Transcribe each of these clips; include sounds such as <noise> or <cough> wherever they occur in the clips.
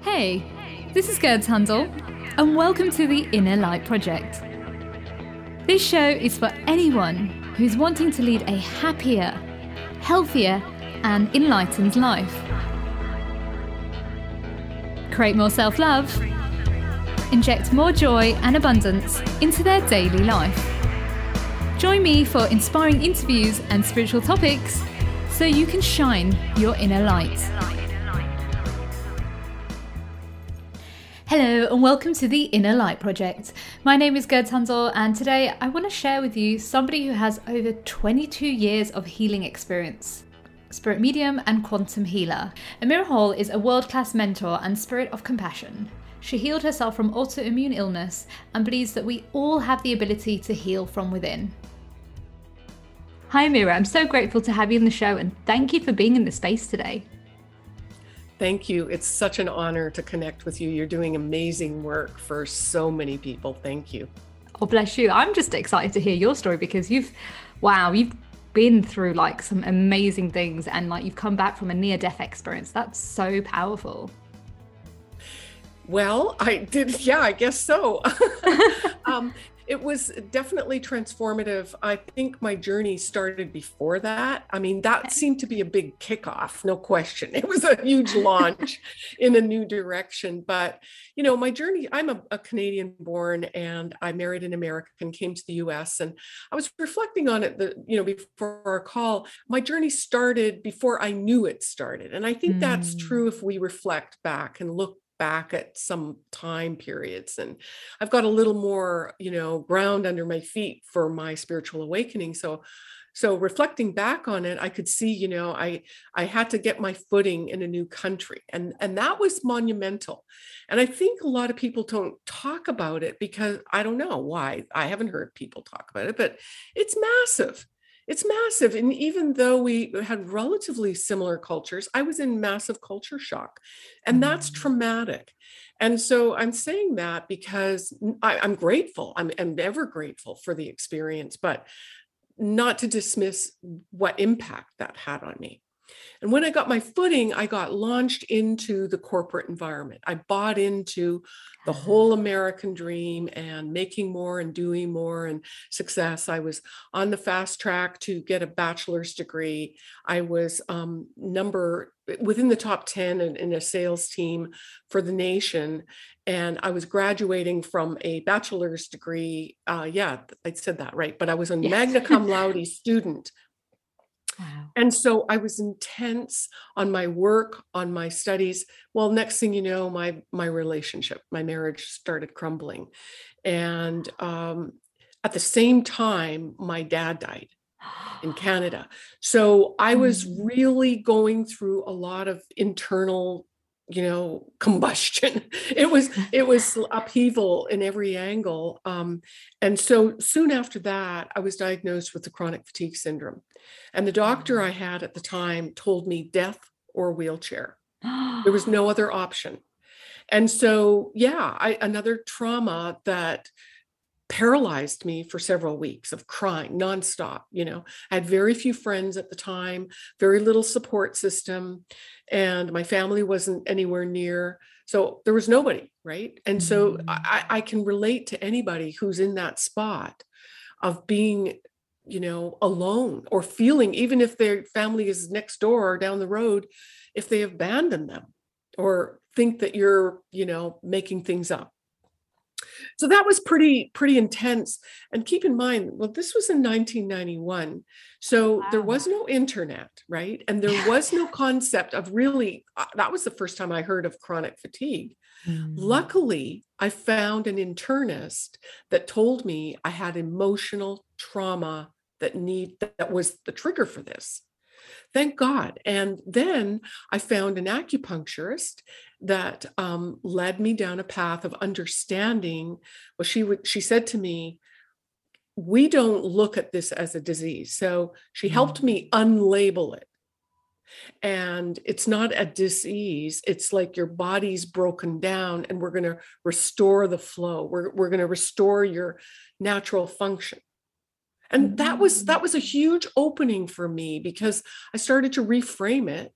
Hey, this is Gurd Hundal, and welcome to the Inner Light Project. This show is for anyone who's wanting to lead a happier, healthier, and enlightened life. Create more self love, inject more joy and abundance into their daily life. Join me for inspiring interviews and spiritual topics so you can shine your inner light. Hello, and welcome to the Inner Light Project. My name is Gurd Hundal, and today I want to share with you somebody who has over 22 years of healing experience. Spirit medium and quantum healer. Amira Hall is a world class mentor and spirit of compassion. She healed herself from autoimmune illness and believes that we all have the ability to heal from within. Hi, Amira. I'm so grateful to have you on the show and thank you for being in the space today. Thank you. It's such an honor to connect with you. You're doing amazing work for so many people. Thank you. Oh, bless you. I'm just excited to hear your story because you've, wow, you've been through like some amazing things and like you've come back from a near death experience. That's so powerful. Well, I did. Yeah, I guess so. <laughs> um, it was definitely transformative. I think my journey started before that. I mean, that seemed to be a big kickoff, no question. <laughs> It was a huge launch <laughs> in a new direction. But, you know, my journey, I'm a, a, Canadian born and I married an American, came to the US, and I was reflecting on it, the, you know, before our call. My journey started before I knew it started. And I think mm. that's true if we reflect back and look back at some time periods and i've got a little more you know ground under my feet for my spiritual awakening so so reflecting back on it i could see you know i i had to get my footing in a new country and and that was monumental and i think a lot of people don't talk about it because i don't know why i haven't heard people talk about it but it's massive it's massive. And even though we had relatively similar cultures, I was in massive culture shock. And that's mm. traumatic. And so I'm saying that because I, am grateful. I'm, I'm ever grateful for the experience, but not to dismiss what impact that had on me. And when I got my footing, I got launched into the corporate environment. I bought into the whole American dream and making more and doing more and success. I was on the fast track to get a bachelor's degree. I was um, number within the top 10 in, in, a sales team for the nation. And I was graduating from a bachelor's degree. Uh, yeah, I said that right. But I was a yes. magna cum laude student Wow. And so I was intense on my work, on my studies. Well, next thing you know, my my relationship, my marriage started crumbling. And um, at the same time, my dad died in <gasps> Canada. So I was mm. really going through a lot of internal you know combustion. <laughs> It was it was <laughs> upheaval in every angle um, and so soon after that i was diagnosed with the chronic fatigue syndrome. And the doctor i had at the time told me death or wheelchair. <gasps> There was no other option. And so yeah I, another trauma that paralyzed me for several weeks of crying nonstop. You know, I had very few friends at the time, very little support system, and my family wasn't anywhere near. So there was nobody, right? And so mm. I, I can relate to anybody who's in that spot of being you know alone or feeling even if their family is next door or down the road if they abandon them or think that you're you know making things up so that was pretty pretty intense and keep in mind well this was in 1991 so wow. there was no internet right and there was no concept of really uh, that was the first time i heard of chronic fatigue mm. luckily i found an internist that told me i had emotional trauma that need that was the trigger for this thank God. And then I found an acupuncturist that um, led me down a path of understanding. Well, she would she said to me, "We don't look at this as a disease." So she helped mm. me unlabel it. And it's not a disease. It's like your body's broken down, and we're going to restore the flow. We're, we're going to restore your natural function and that was that was a huge opening for me because i started to reframe it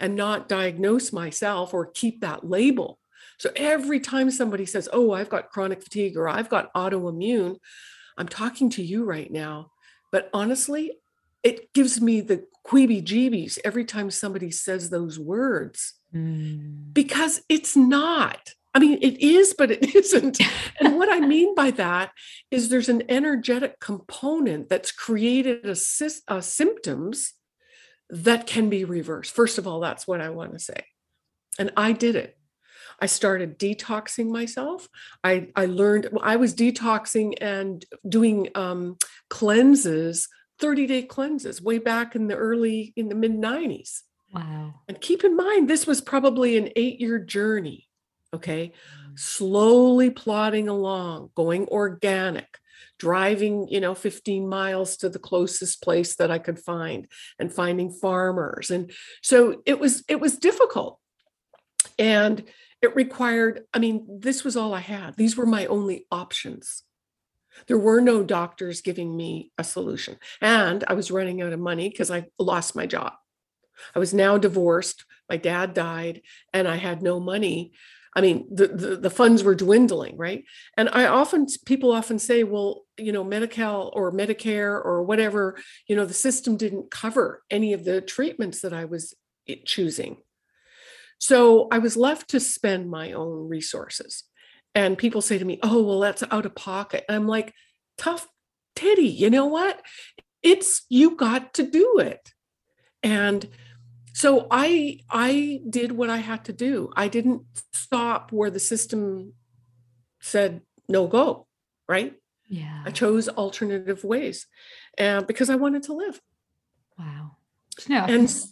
and not diagnose myself or keep that label. So every time somebody says, Oh, I've got chronic fatigue or I've got autoimmune, I'm talking to you right now. But honestly, it gives me the queeby jeebies every time somebody says those words mm. because it's not. I mean, it is, but it <laughs> isn't. and what I mean by that is there's an energetic component that's created a, a symptoms that can be reversed. First of all, that's what I want to say. And I did it. I started detoxing myself. I, I learned, I was detoxing and doing um, cleanses, 30 day cleanses way back in the early, in the mid 90s. Wow. And keep in mind, this was probably an eight year journey. Okay. Mm. Slowly plodding along, going organic, driving, you know, 15 miles to the closest place that I could find and finding farmers. And so it was, it was difficult. And it required, I mean, this was all I had. These were my only options. There were no doctors giving me a solution. And I was running out of money because I lost my job. I was now divorced. My dad died, and I had no money. I mean, the, the, the funds were dwindling, right? And I often, people often say, well, you know, Medi-Cal or Medicare or whatever, you know, the system didn't cover any of the treatments that I was eh, choosing. So I was left to spend my own resources. And people say to me, oh, well, that's out of pocket. And I'm like, tough titty, you know what? It's, you got to do it. And so I I did what I had to do. I didn't stop where the system said no go, right? Yeah. I chose alternative ways, and because I wanted to live. Wow. No, and sorry,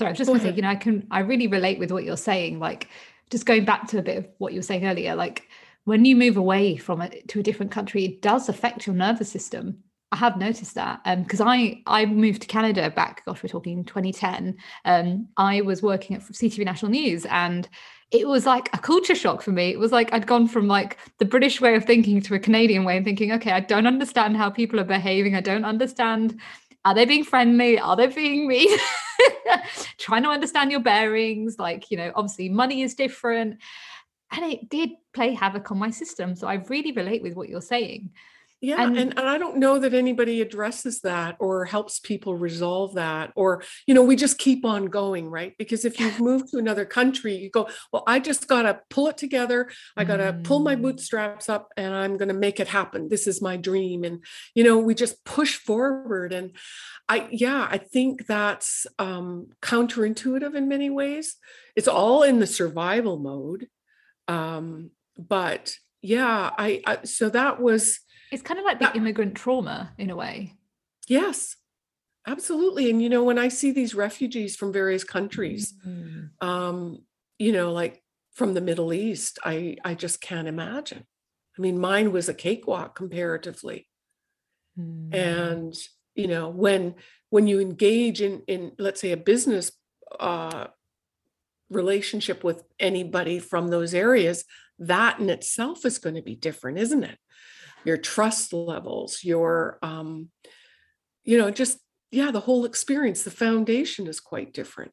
I was just going to say, you know, I can, I really relate with what you're saying. Like, just going back to a bit of what you were saying earlier, like when you move away from it to a different country, it does affect your nervous system. I have noticed that because um, I I moved to Canada back. Gosh, we're talking 2010. Um, I was working at CTV National News, and it was like a culture shock for me. It was like I'd gone from like the British way of thinking to a Canadian way of thinking. Okay, I don't understand how people are behaving. I don't understand are they being friendly? Are they being mean? <laughs> Trying to understand your bearings. Like, you know, obviously money is different. And it did play havoc on my system. So I really relate with what you're saying. Yeah, and, and, and I don't know that anybody addresses that or helps people resolve that, or you know, we just keep on going, right? Because if you've <laughs> moved to another country, you go, well, I just gotta pull it together. I gotta mm. pull my mm. bootstraps up, and I'm gonna make it happen. This is my dream, and you know, we just push forward. And I, yeah, I think that's um, counterintuitive in many ways. It's all in the survival mode, um, but yeah, I, I so that was it's kind of like the immigrant trauma in a way. Yes, absolutely. And you know, when I see these refugees from various countries, mm-hmm. um, you know, like from the Middle East, I I just can't imagine. I mean, mine was a cakewalk comparatively. Mm-hmm. And you know, when when you engage in in let's say a business uh, relationship with anybody from those areas, that in itself is going to be different, isn't it? Your trust levels, your, um, you know, just, yeah, the whole experience, the foundation is quite different.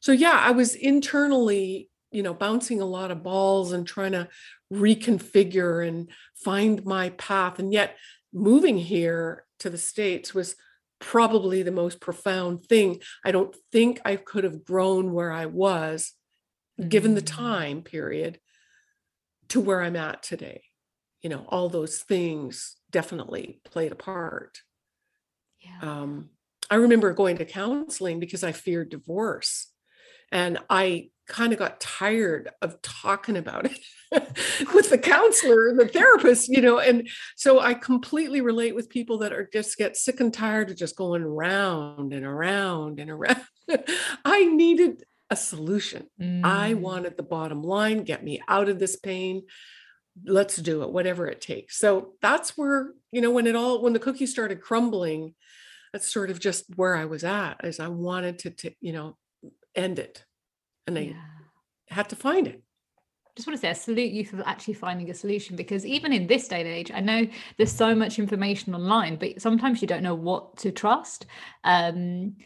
So, yeah, I was internally, you know, bouncing a lot of balls and trying to reconfigure and find my path. And yet, moving here to the States was probably the most profound thing. I don't think I could have grown where I was, mm-hmm. given the mm. time period, to where I'm at today you know all those things definitely played a part yeah. um, i remember going to counseling because i feared divorce and i kind of got tired of talking about it <laughs> with the counselor the therapist you know and so i completely relate with people that are just get sick and tired of just going around and around and around <laughs> i needed a solution mm. i wanted the bottom line get me out of this pain let's do it whatever it takes so that's where you know when it all when the cookie started crumbling that's sort of just where i was at as i wanted to, to you know end it and i yeah. had to find it just want to say I salute you for actually finding a solution because even in this day and age, I know there's so much information online, but sometimes you don't know what to trust. Um,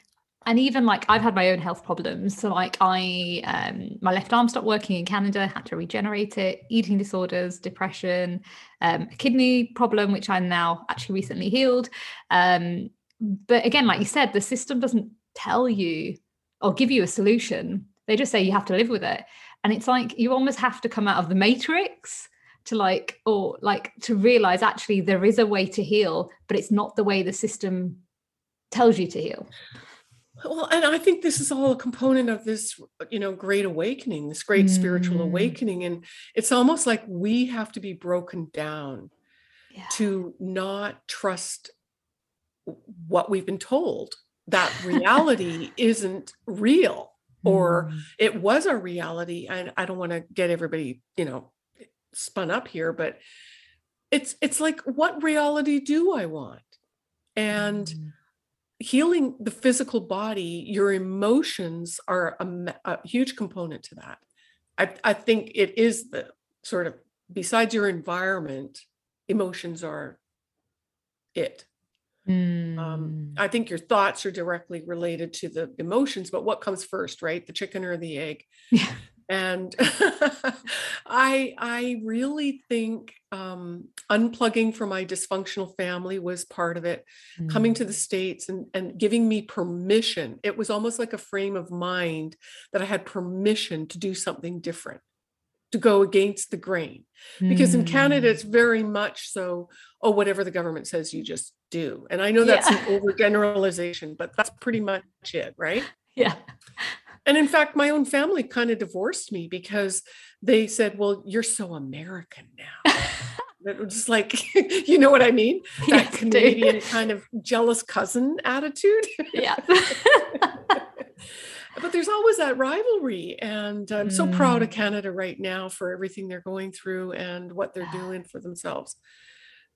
and even like I've had my own health problems. So like I um my left arm stopped working in Canada, had to regenerate it, eating disorders, depression, um, a kidney problem, which I'm now actually recently healed. Um, but again, like you said, the system doesn't tell you or give you a solution. They just say you have to live with it. And it's like you almost have to come out of the matrix to like or like to realize actually there is a way to heal, but it's not the way the system tells you to heal. Well, and I think this is all a component of this, you know, great awakening, this great mm. spiritual awakening. And it's almost like we have to be broken down yeah. to not trust what we've been told that reality <laughs> isn't real or mm. it was a reality. And I don't want to get everybody, you know, spun up here, but it's it's like what reality do I want? And mm healing the physical body, your emotions are a, a huge component to that. I, I, think it is the sort of besides your environment, emotions are it. Mm. Um, hmm. I think your thoughts are directly related to the emotions, but what comes first, right? The chicken or the egg? Yeah and <laughs> i i really think um, unplugging from my dysfunctional family was part of it mm. coming to the states and, and giving me permission it was almost like a frame of mind that i had permission to do something different to go against the grain because mm. in canada it's mm. very much so oh whatever the government says you just do and i know that's yeah. an overgeneralization but that's pretty much it right <laughs> yeah and in fact, my own family kind of divorced me because they said, Well, you're so American now. <laughs> it was just like, <laughs> you know what I mean? <laughs> That yes, Canadian kind of jealous cousin attitude. Yeah. but there's always that rivalry. And I'm mm. so proud of mm. Canada right now for everything they're going through and what they're doing for themselves.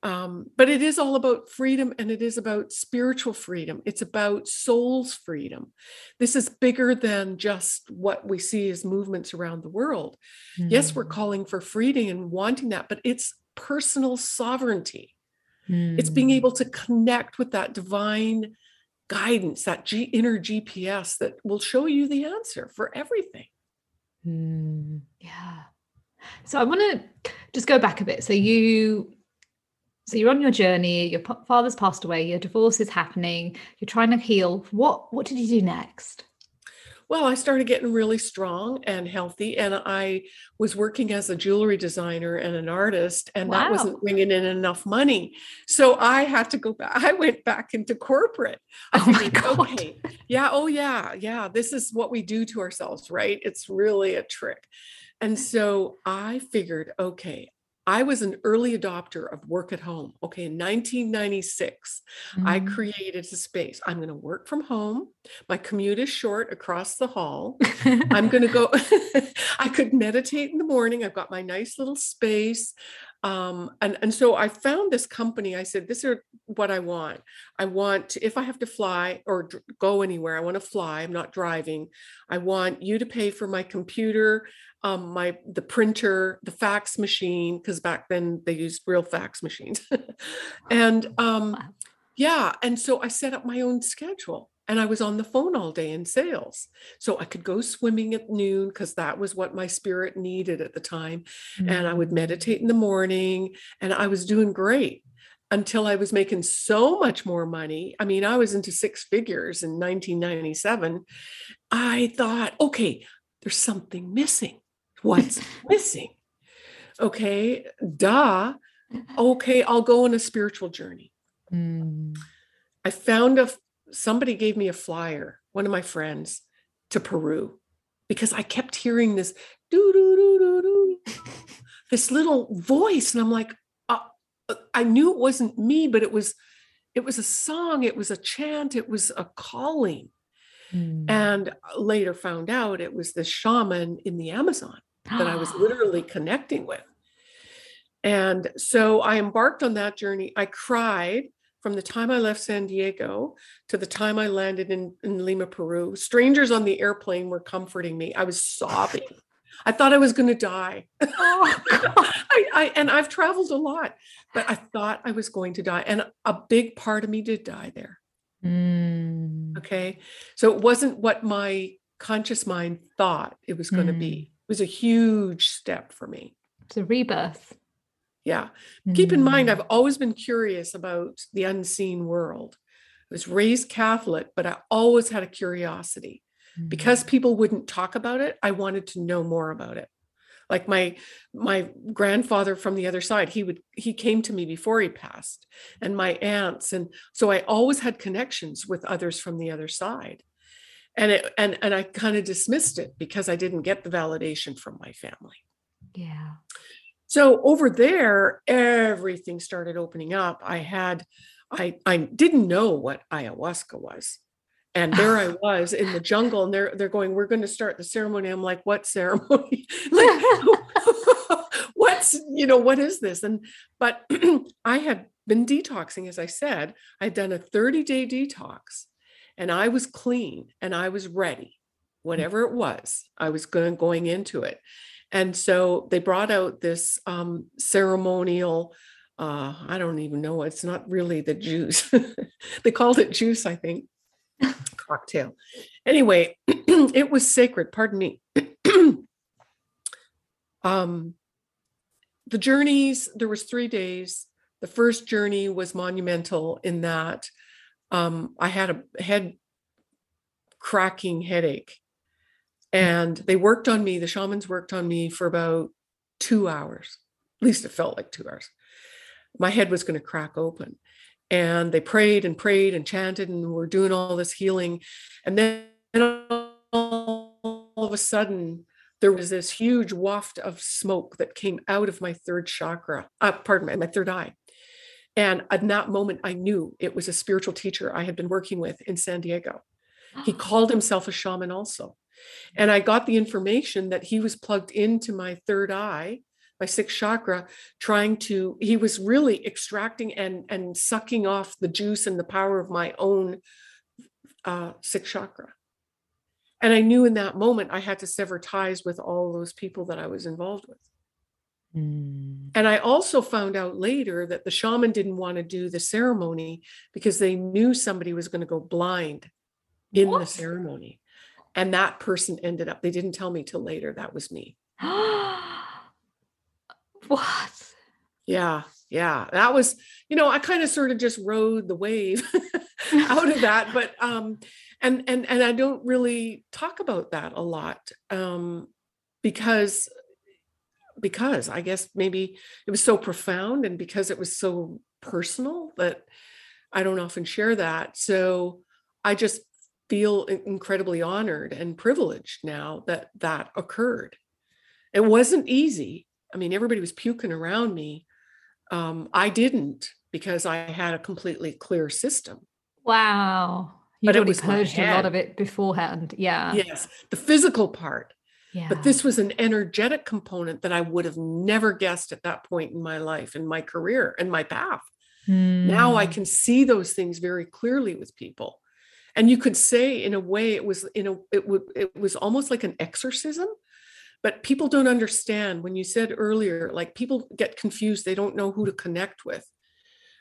Um, but it is all about freedom and it is about spiritual freedom. It's about soul's freedom. This is bigger than just what we see as movements around the world. Mm. Yes, we're mm. calling for freedom and wanting that, but it's personal sovereignty. Mm. It's being mm. able to connect with that divine guidance, that G- inner GPS that will show you the answer for everything. Mm. Yeah. So I want to just go back a bit. So you so you're on your journey your father's passed away your divorce is happening you're trying to heal. What what did you do next? Well i started getting really strong and healthy and i was working as a jewelry designer and an artist and wow. that wasn't bringing in enough money. So i had to go back <laughs> i went back into corporate. I oh figured, my God. okay yeah oh yeah yeah this is what we do to ourselves right? It's really a trick. And so i figured okay I was an early adopter of work at home. Okay, in 1996, mm-hmm. I created a space. I'm going to work from home. My commute is short across the hall. I'm going to go, <laughs> <laughs> I could meditate in the morning. I've got my nice little space. Um, and, and so I found this company. I said, This is what I want. I want, if I have to fly or d- go anywhere, I want to fly. I'm not driving. I want you to pay for my computer um, my the printer, the fax machine, because back then they used real fax machines, <laughs> and um, yeah, and so I set up my own schedule, and I was on the phone all day in sales, so I could go swimming at noon because that was what my spirit needed at the time, mm-hmm. and I would mm. meditate in the morning, and I was doing great until I was making so much more money. I mean, I was into six figures in 1997. I thought, okay, there's something missing what's <laughs> missing. Okay, duh. Okay, I'll go on a spiritual journey. Mm. I found a somebody gave me a flyer, one of my friends, to Peru because I kept hearing this do do do do do <laughs> this little voice, and I'm like, uh, uh, I knew it wasn't me, but it was it was a song, it was a chant, it was a calling. Mm. And later found out it was this shaman in the Amazon that I was literally connecting with. And so I embarked on that journey. I cried from the time I left San Diego to the time I landed in, in Lima, Peru. Strangers on the airplane were comforting me. I was sobbing. I thought I was going to die. Oh, <laughs> I, I, and I've traveled a lot, but I thought I was going to die. And a big part of me did die there. Mm. Okay. So it wasn't what my conscious mind thought it was going to be. Mm. It was a huge step for me. It's a rebirth. Yeah. Keep in mind, Mm. I've always been curious about the unseen world. I was raised Catholic, but I always had a curiosity. Mm. Because people wouldn't talk about it, I wanted to know more about it. Like my my grandfather from the other side, he would he came to me before he passed, and my aunts, and so I always had connections with others from the other side. And it and and I kind of dismissed it because I didn't get the validation from my family. yeah. So over there, everything started opening up. I had, I I didn't know what ayahuasca was. And there I <laughs> was in the jungle, and they're they're going, We're going to start the ceremony. I'm like, what ceremony? <laughs> like <laughs> what's you know, what is this? And but <clears throat> I had been detoxing, as I said, I'd done a 30-day detox and I was clean and I was ready, whatever it was, I was going going into it. And so they brought out this um, ceremonial, uh, I don't even know, it's not really the juice. <laughs> they called it juice, I think, <laughs> cocktail. Anyway, <clears throat> it was sacred, pardon me. <clears throat> um, the journeys, there was three days. The first journey was monumental in that um, I had a head cracking headache. And they worked on me the shamans worked on me for about two hours. At least it felt like two hours. My head was going to crack open. And they prayed and prayed and chanted and were doing all this healing. And then all of a sudden there was this huge waft of smoke that came out of my third chakra uh, pardon me my third eye and in that moment i knew it was a spiritual teacher i had been working with in san diego he called himself a shaman also and I got the information that he was plugged into my third eye, my sixth chakra, trying to, he was really extracting and, and sucking off the juice and the power of my own uh, sixth chakra. And I knew in that moment I had to sever ties with all those people that I was involved with. Mm. And I also found out later that the shaman didn't want to do the ceremony because they knew somebody was going to go blind in the ceremony. And that person ended up, they didn't tell me till later that was me. <gasps> what? Yeah. Yeah. That was, you know, I kind of sort of just rode the wave <laughs> out of that. <laughs> But um, and and and I don't really talk about that a lot. Um, because because I guess maybe it was so profound and because it was so personal that I don't often share that. So I just feel incredibly honored and privileged now that that occurred. It wasn't easy. I mean, everybody was puking around me. Um, I didn't because I had a completely clear system. Wow. You'd But it was purged a lot of it beforehand. Yeah. Yes, the physical part. Yeah. But this was an energetic component that I would have never guessed at that point in my life, in my career, and my path. Now I Mm. can see those things very clearly with people. And you could say in a way it was in a it would it was almost like an exorcism. But people don't understand when you said earlier, like people get confused, they don't know who to connect with.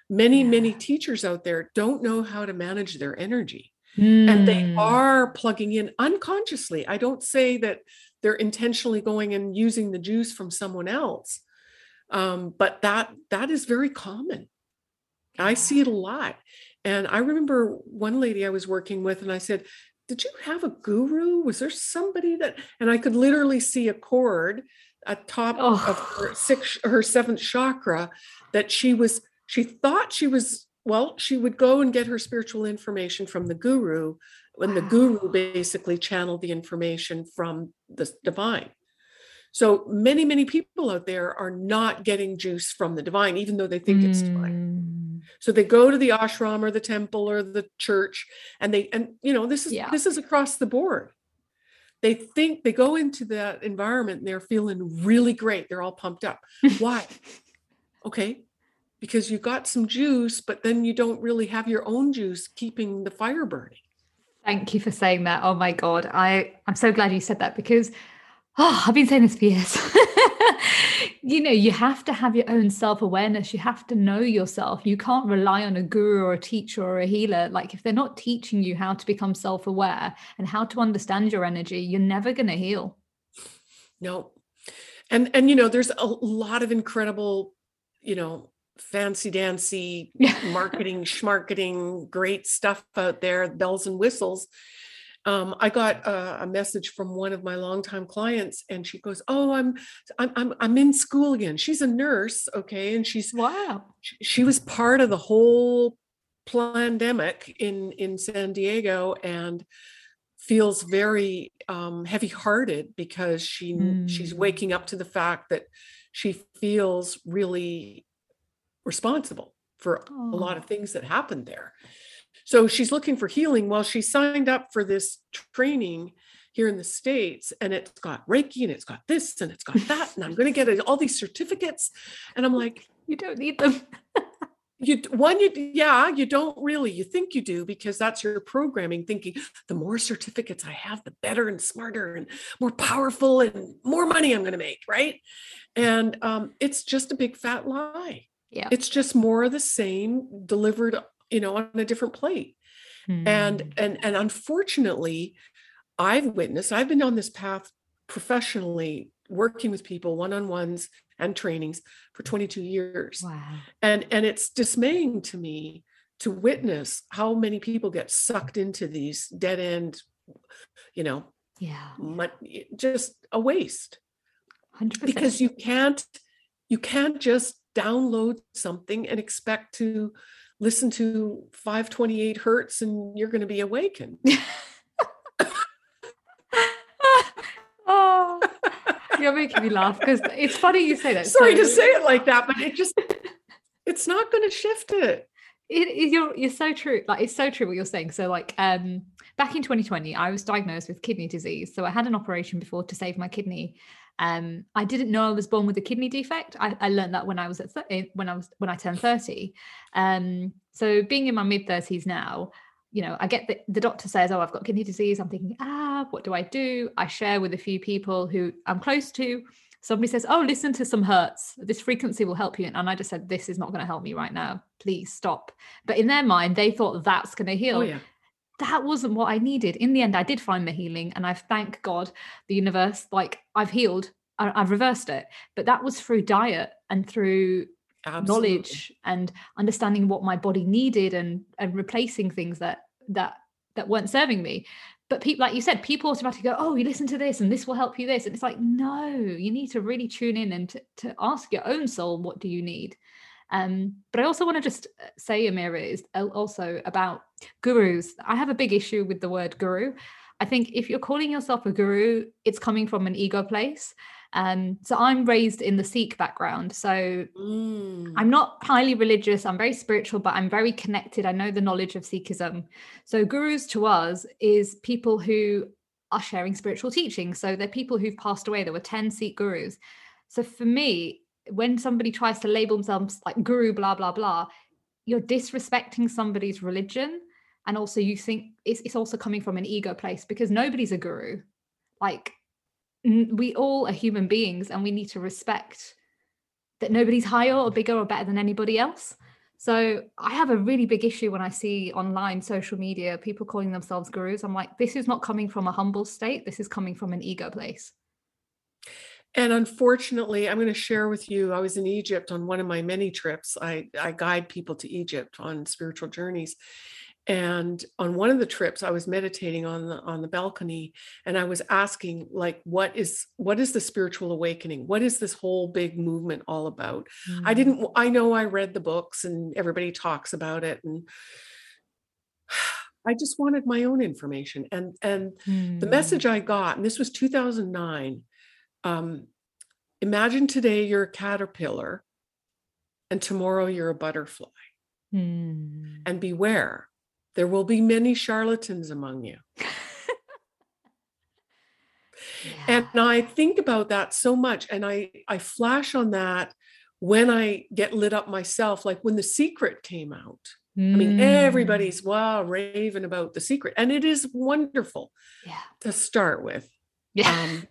Many, many teachers out there don't know how to manage their energy and they Mm. are plugging in unconsciously. I don't say that they're intentionally going and using the juice from someone else, um, but that that is very common. I see it a lot. And I remember one lady I was working with, and I said, Did you have a guru? Was there somebody that? And I could literally see a cord atop of Oh. her sixth, her seventh chakra that she was, she thought she was, well, she would go and get her spiritual information from the guru when the guru basically channeled the information from the divine. So many, many people out there are not getting juice from the divine, even though they think it's divine. Mm. So they go to the ashram or the temple or the church, and they and you know this is Yeah. this is across the board. They think they go into that environment and they're feeling really great. They're all pumped up. Why? <laughs> okay, because you got some juice, but then you don't really have your own juice keeping the fire burning. Thank you for saying that. Oh my God. I, I'm so glad you said that because oh, I've been saying this for years. <laughs> you know, you have to have your own self awareness. You have to know yourself. You can't rely on a guru or a teacher or a healer. Like, if they're not teaching you how to become self aware and how to understand your energy, you're never going to heal. No. And, and, you know, there's a lot of incredible, you know, fancy dancy <laughs> marketing, schmarketing, great stuff out there, bells and whistles um, I got a, a, message from one of my longtime clients, and she goes, "Oh, I'm, I'm, I'm, I'm in school again." She's a nurse, okay, and she's wow. She, she was part of the whole pandemic in in San Diego, and feels very um, heavy-hearted because she mm. she's waking up to the fact that she feels really responsible for oh. a lot of things that happened there so she's looking for healing. Well, she signed up for this training here in the States and it's got Reiki and it's got this and it's got that. And I'm going to get all these certificates. And I'm like, <laughs> you don't need them. <laughs> you one you yeah you don't really you think you do because that's your programming thinking the more certificates i have the better and smarter and more powerful and more money i'm going to make right and um, it's just a big fat lie yeah it's just more of the same delivered you know on a different plate mm. and hmm. and and unfortunately i've witnessed i've been on this path professionally working with people one-on-ones and trainings for 22 years wow. and and it's dismaying to me to witness how many people get sucked into these dead end you know yeah just a waste 100%. because you can't you can't just download something and expect to listen to 528 hertz and you're going to be awakened. <laughs> oh, you're making me laugh because it's funny you say that. Sorry so, to say it like that, but it just, it's not going to shift it. It, you're, you're so true. Like, it's so true what you're saying. So, like, um, back in 2020, I was diagnosed with kidney disease. So, I had an operation before to save my kidney. Um, I didn't know I was born with a kidney defect. I, I learned that when I was at th- eh, when I was when I turned 30. Um, so being in my mid 30s now, you know, I get the, the doctor says, "Oh, I've got kidney disease." I'm thinking, "Ah, what do I do?" I share with a few people who I'm close to. Somebody says, "Oh, listen to some hertz. This frequency will help you." And I just said, "This is not going to help me right now. Please stop." But in their mind, they thought that's going to heal. Oh, yeah that wasn't what I needed. In the end, I did find the healing, and I've thank God, the universe, like I've healed, I, have reversed it. But that was through diet and through Absolutely. knowledge and understanding what my body needed and and replacing things that that that weren't serving me. But people, like you said, people automatically go, "Oh, you listen to this, and this will help you." This, and it's like, no, you need to really tune in and to, to ask your own soul, "What do you need?" Um, but I also want to just uh, say, Amira, is also about gurus. I have a big issue with the word guru. I think if you're calling yourself a guru, it's coming from an ego place. Um, so I'm raised in the Sikh background. So mm. I'm not highly religious, I'm very spiritual, but I'm very connected. I know the knowledge of Sikhism. So gurus to us is people who are sharing spiritual teaching. So they're people who've passed away. There were 10 Sikh gurus. So for me, when somebody tries to label themselves like guru, blah, blah, blah, you're disrespecting somebody's religion. And also, you think it's, it's also coming from an ego place because nobody's a guru. Like, we all are human beings and we need to respect that nobody's higher or bigger or better than anybody else. So I have a really big issue when I see online social media people calling themselves gurus. I'm like, this is not coming from a humble state. This is coming from an ego place. And unfortunately, I'm going to share with you. I was in Egypt on one of my many trips. I, I guide people to Egypt on spiritual journeys. And on one of the trips, I was meditating on the on the balcony, and I was asking, like, what is what is the spiritual awakening? What is this whole big movement all about? Mm. I didn't. I know I read the books, and everybody talks about it, and <sighs> I just wanted my own information. And and mm. the message I got, and this was 2009 um, imagine today you're a caterpillar and tomorrow you're a butterfly. Hmm. And beware, there will be many charlatans among you. <laughs> yeah. And I think about that so much and I I flash on that when I get lit up myself like when the secret came out. Mm. I mean hmm. everybody's wow raving about the secret and it is wonderful yeah. to start with. Yeah. Um,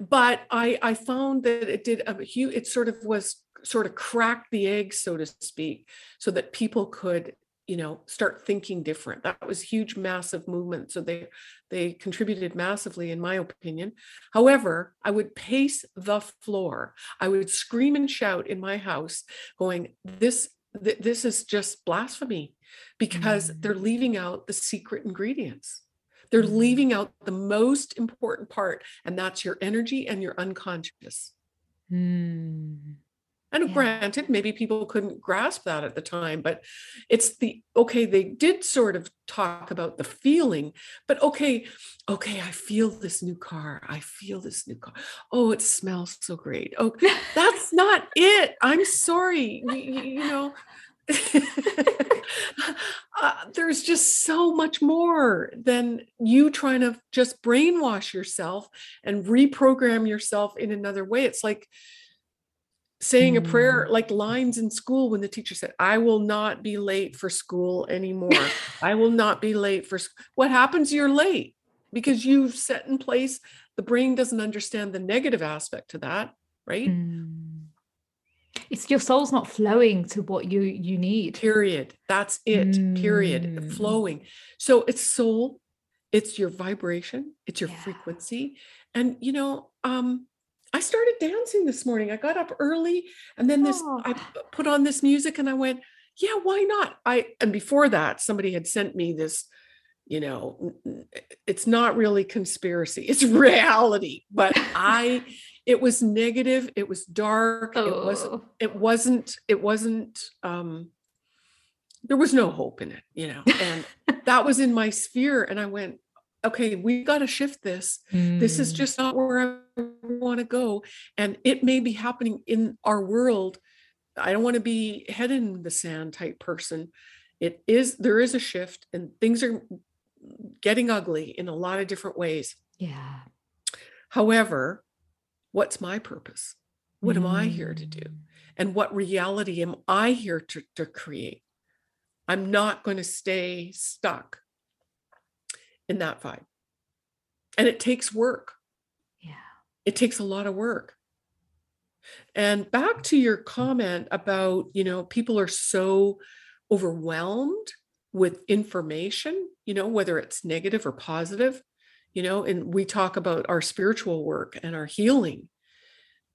but I I found that it did a huge. It sort of was sort of cracked the egg, so to speak, so that people could you know start thinking different that was huge massive movement so they they contributed massively in my opinion however i would pace the floor i would scream and shout in my house going this th- this is just blasphemy because mm. they're leaving out the secret ingredients they're mm. leaving out the most important part and that's your energy and your unconscious mm. And yeah. granted, maybe people couldn't grasp that at the time, but it's the okay, they did sort of talk about the feeling, but okay, okay, I feel this new car. I feel this new car. Oh, it smells so great. Oh, <laughs> that's not it. I'm sorry. you, you know, <laughs> uh, there's just so much more than you trying to just brainwash yourself and reprogram yourself in another way. It's like, saying a prayer mm. like lines in school when the teacher said i will not be late for school anymore <laughs> i will not be late for school. what happens you're late because you've set in place the brain doesn't understand the negative aspect to that right mm. It's your soul's not flowing to what you you need period that's it mm. period flowing so it's soul it's your vibration it's your yeah. frequency and you know um I started dancing this morning. I got up early and then this oh. I put on this music and I went, yeah, why not? I and before that somebody had sent me this you know, it's not really conspiracy. It's <laughs> reality, but I <laughs> it was negative, it was dark, oh. it was oh. it wasn't it wasn't um there was no hope in it, you know. And that was in my sphere and I went, okay, we got to shift this. Mm. This is mm. just not where I want to go. And it may be happening in our world. I don't want to be head in the sand type person. It is, there is a shift and things are getting ugly in a lot of different ways. Yeah. However, what's my purpose? What mm. am I here to do? Mm. And what reality am I here to, to create? I'm not going to stay stuck in that vibe. And it takes work. Yeah. It takes a lot of work. And back to your comment about, you know, people are so overwhelmed with information, you know, whether it's negative or positive, you know, and we talk about our spiritual work and our healing.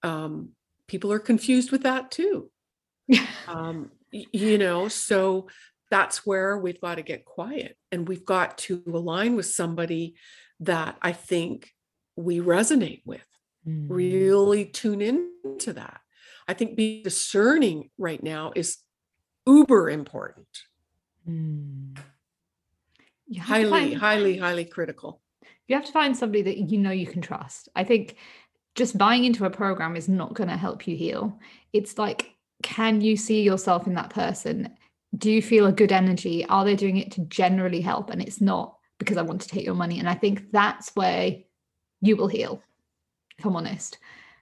Um, people are confused with that too. <laughs> um, you know, so that's where we've got to get quiet and we've got to align with somebody that I think we resonate with. Mm. Really tune into that. I think being discerning right now is uber important. Mm. Highly, find, highly, highly critical. You have to find somebody that you know you can trust. I think just buying into a program is not going to help you heal. It's like, can you see yourself in that person? do you feel a good energy? Are they doing it to generally help? And it's not because I want to take your money. And I think that's where you will heal, if I'm honest.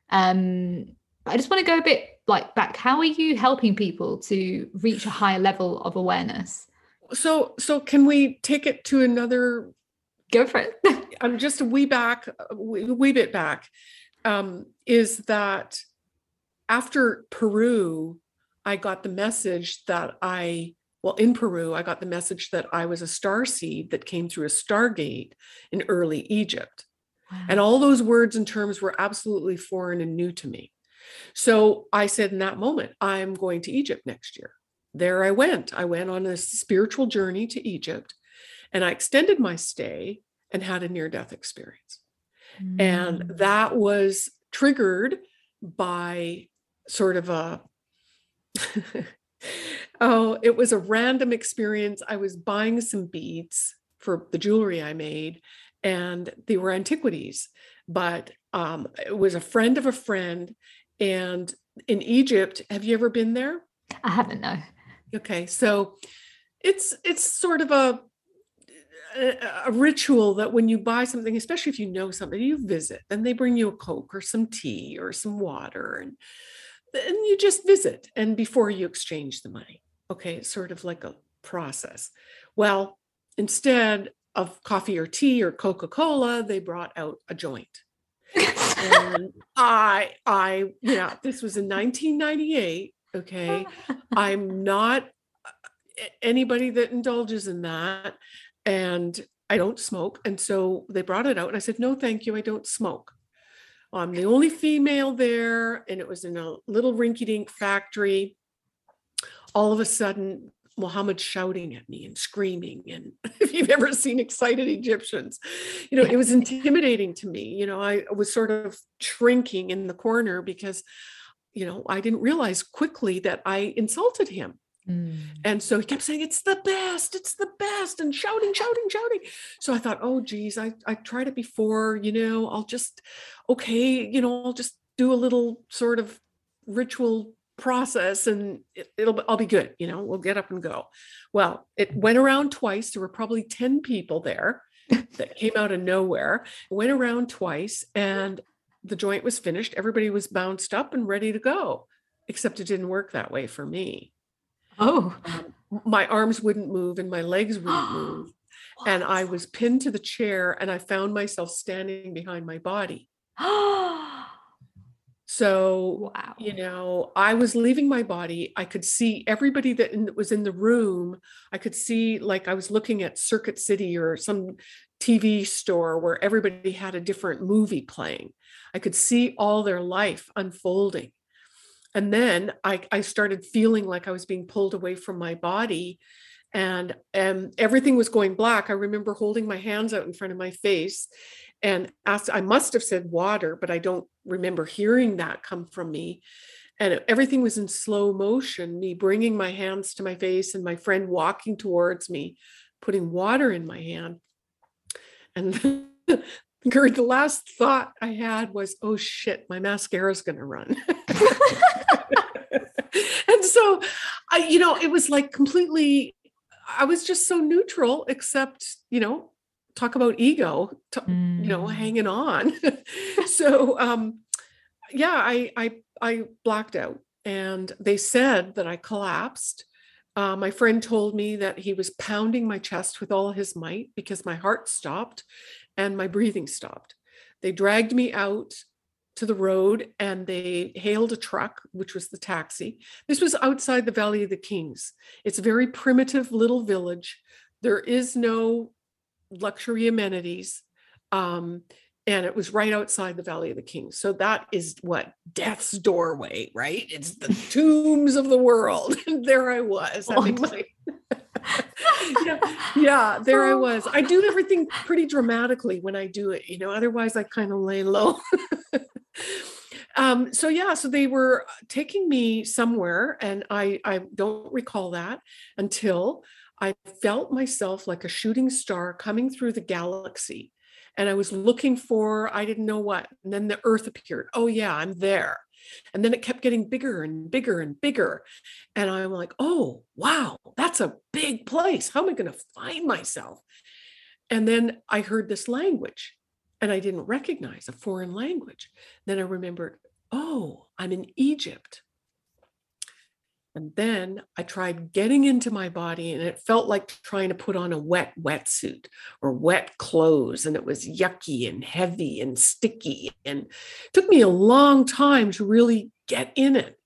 Um, I just want to go a bit like back. How are you helping people to reach a higher level of awareness? So, so can we take it to another? Go for it. <laughs> I'm just a wee back, a wee, bit back. Um, is that after Peru, I got the message that I, well, in Peru, I got the message that I was a star seed that came through a stargate in early Egypt. Wow. And all those words and terms were absolutely foreign and new to me. So I said in that moment, I'm going to Egypt next year. There I went. I went on a spiritual journey to Egypt and I extended my stay and had a near death experience. Mm. And that was triggered by sort of a <laughs> oh, it was a random experience. I was buying some beads for the jewelry I made, and they were antiquities. But um, it was a friend of a friend. And in Egypt, have you ever been there? I haven't, no. Okay, so it's it's sort of a a, ritual that when you buy something, especially if you know somebody, you visit, and they bring you a coke or some tea or some water, and and you just visit and before you exchange the money. Okay it's sort of like a process. Well instead of coffee or tea or coca-cola they brought out a joint. <laughs> And I, I, yeah, this was in 1998. Okay. <laughs> I'm not anybody that indulges in that. And I don't smoke. And so they brought it out and I said, no, thank you. I don't smoke. I'm the only female there. And it was in a little rinky dink factory. All of a sudden, Muhammad shouting at me and screaming. And <laughs> if you've ever seen excited Egyptians, you know, it was <laughs> intimidating to me. You know, I was sort of shrinking in the corner because, you know, I didn't realize quickly that I insulted him. Mm. And so he kept saying, It's the best, it's the best, and shouting, shouting, shouting. So I thought, Oh, geez, I, I tried it before, you know, I'll just, okay, you know, I'll just do a little sort of ritual process and it, will I'll be good, you know, we'll get up and go. Well, it went around twice. There were probably 10 people there that came out of nowhere. Went around twice and the joint was finished. Everybody was bounced up and ready to go, except it didn't work that way for me. Oh, um, my arms wouldn't move and my legs <gasps> wouldn't move. and I was pinned to the chair and I found myself standing behind my body. <gasps> So, wow. you know, I was leaving my body. I could see everybody that in, was in the room. I could see, like, I was looking at Circuit City or some TV store where everybody had a different movie playing. I could see all their life unfolding. And then I, I started feeling like I was being pulled away from my body and and everything was going black. I remember holding my hands out in front of my face and asked, I must have said water, but I don't remember hearing that come from me. And everything was in slow motion, me bringing my hands to my face and my friend walking towards me, putting water in my hand. And <laughs> Gurd, the last thought I had was, oh shit, my mascara is going to run. <laughs> and so I, you know, it was like completely, I was just so neutral, except, you know, talk about ego, t- mm. you know, mm. hanging on. <laughs> so um, yeah, I I I blacked out, and they said that I collapsed. Uh, my friend told me that he was pounding my chest with all his might because my heart stopped and my breathing stopped. They dragged me out to the road and they hailed a truck, which was the taxi. This was outside the Valley of the Kings. It's a very primitive little village. There is no luxury amenities. Um, and it was right outside the Valley of the Kings. So that is what death's doorway, right? It's the <laughs> tombs of the world. And <laughs> there I was. Oh, my... <laughs> yeah, yeah, there I was. I do everything pretty dramatically when I do it, you know, otherwise I kind of lay low. um, so yeah, so they were taking me somewhere, and I I don't recall that until I felt myself like a shooting star coming through the galaxy. And I was looking for, I didn't know what. And then the earth appeared. Oh, yeah, I'm there. And then it kept getting bigger and bigger and bigger. And I'm like, oh, wow, that's a big place. How am I going to find myself? And then I heard this language and I didn't recognize a foreign language. Then I remembered, oh, I'm in Egypt. And then I tried getting into my body, and it felt like trying to put on a wet wetsuit or wet clothes. And it was yucky and heavy and sticky. And it took me a long time to really get in it.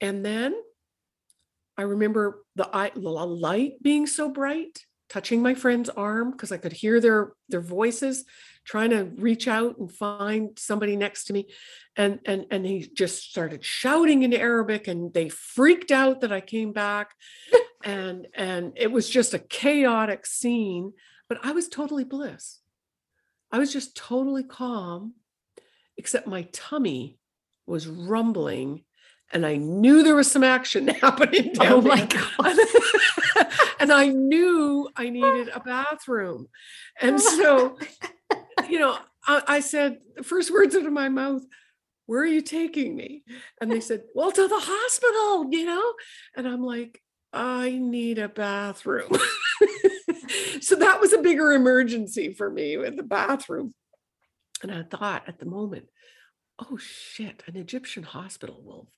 And then I remember the, the light being so bright, touching my friend's arm because I could hear their, their voices trying to reach out and find somebody next to me. And and and he just started shouting in arabic and they freaked out that i came back. <laughs> And and it was just a chaotic scene but i was totally bliss. I was just totally calm except my tummy was rumbling and I knew there was some action <laughs> happening oh down oh my God. <laughs> and I knew I needed a bathroom. And so <laughs> you know, I, I said, the first words out of my mouth, where are you taking me? And they said, well, to the hospital, you know? And I'm like, I need a bathroom. so that was a bigger emergency for me with the bathroom. And I thought at the moment, oh shit, an Egyptian hospital will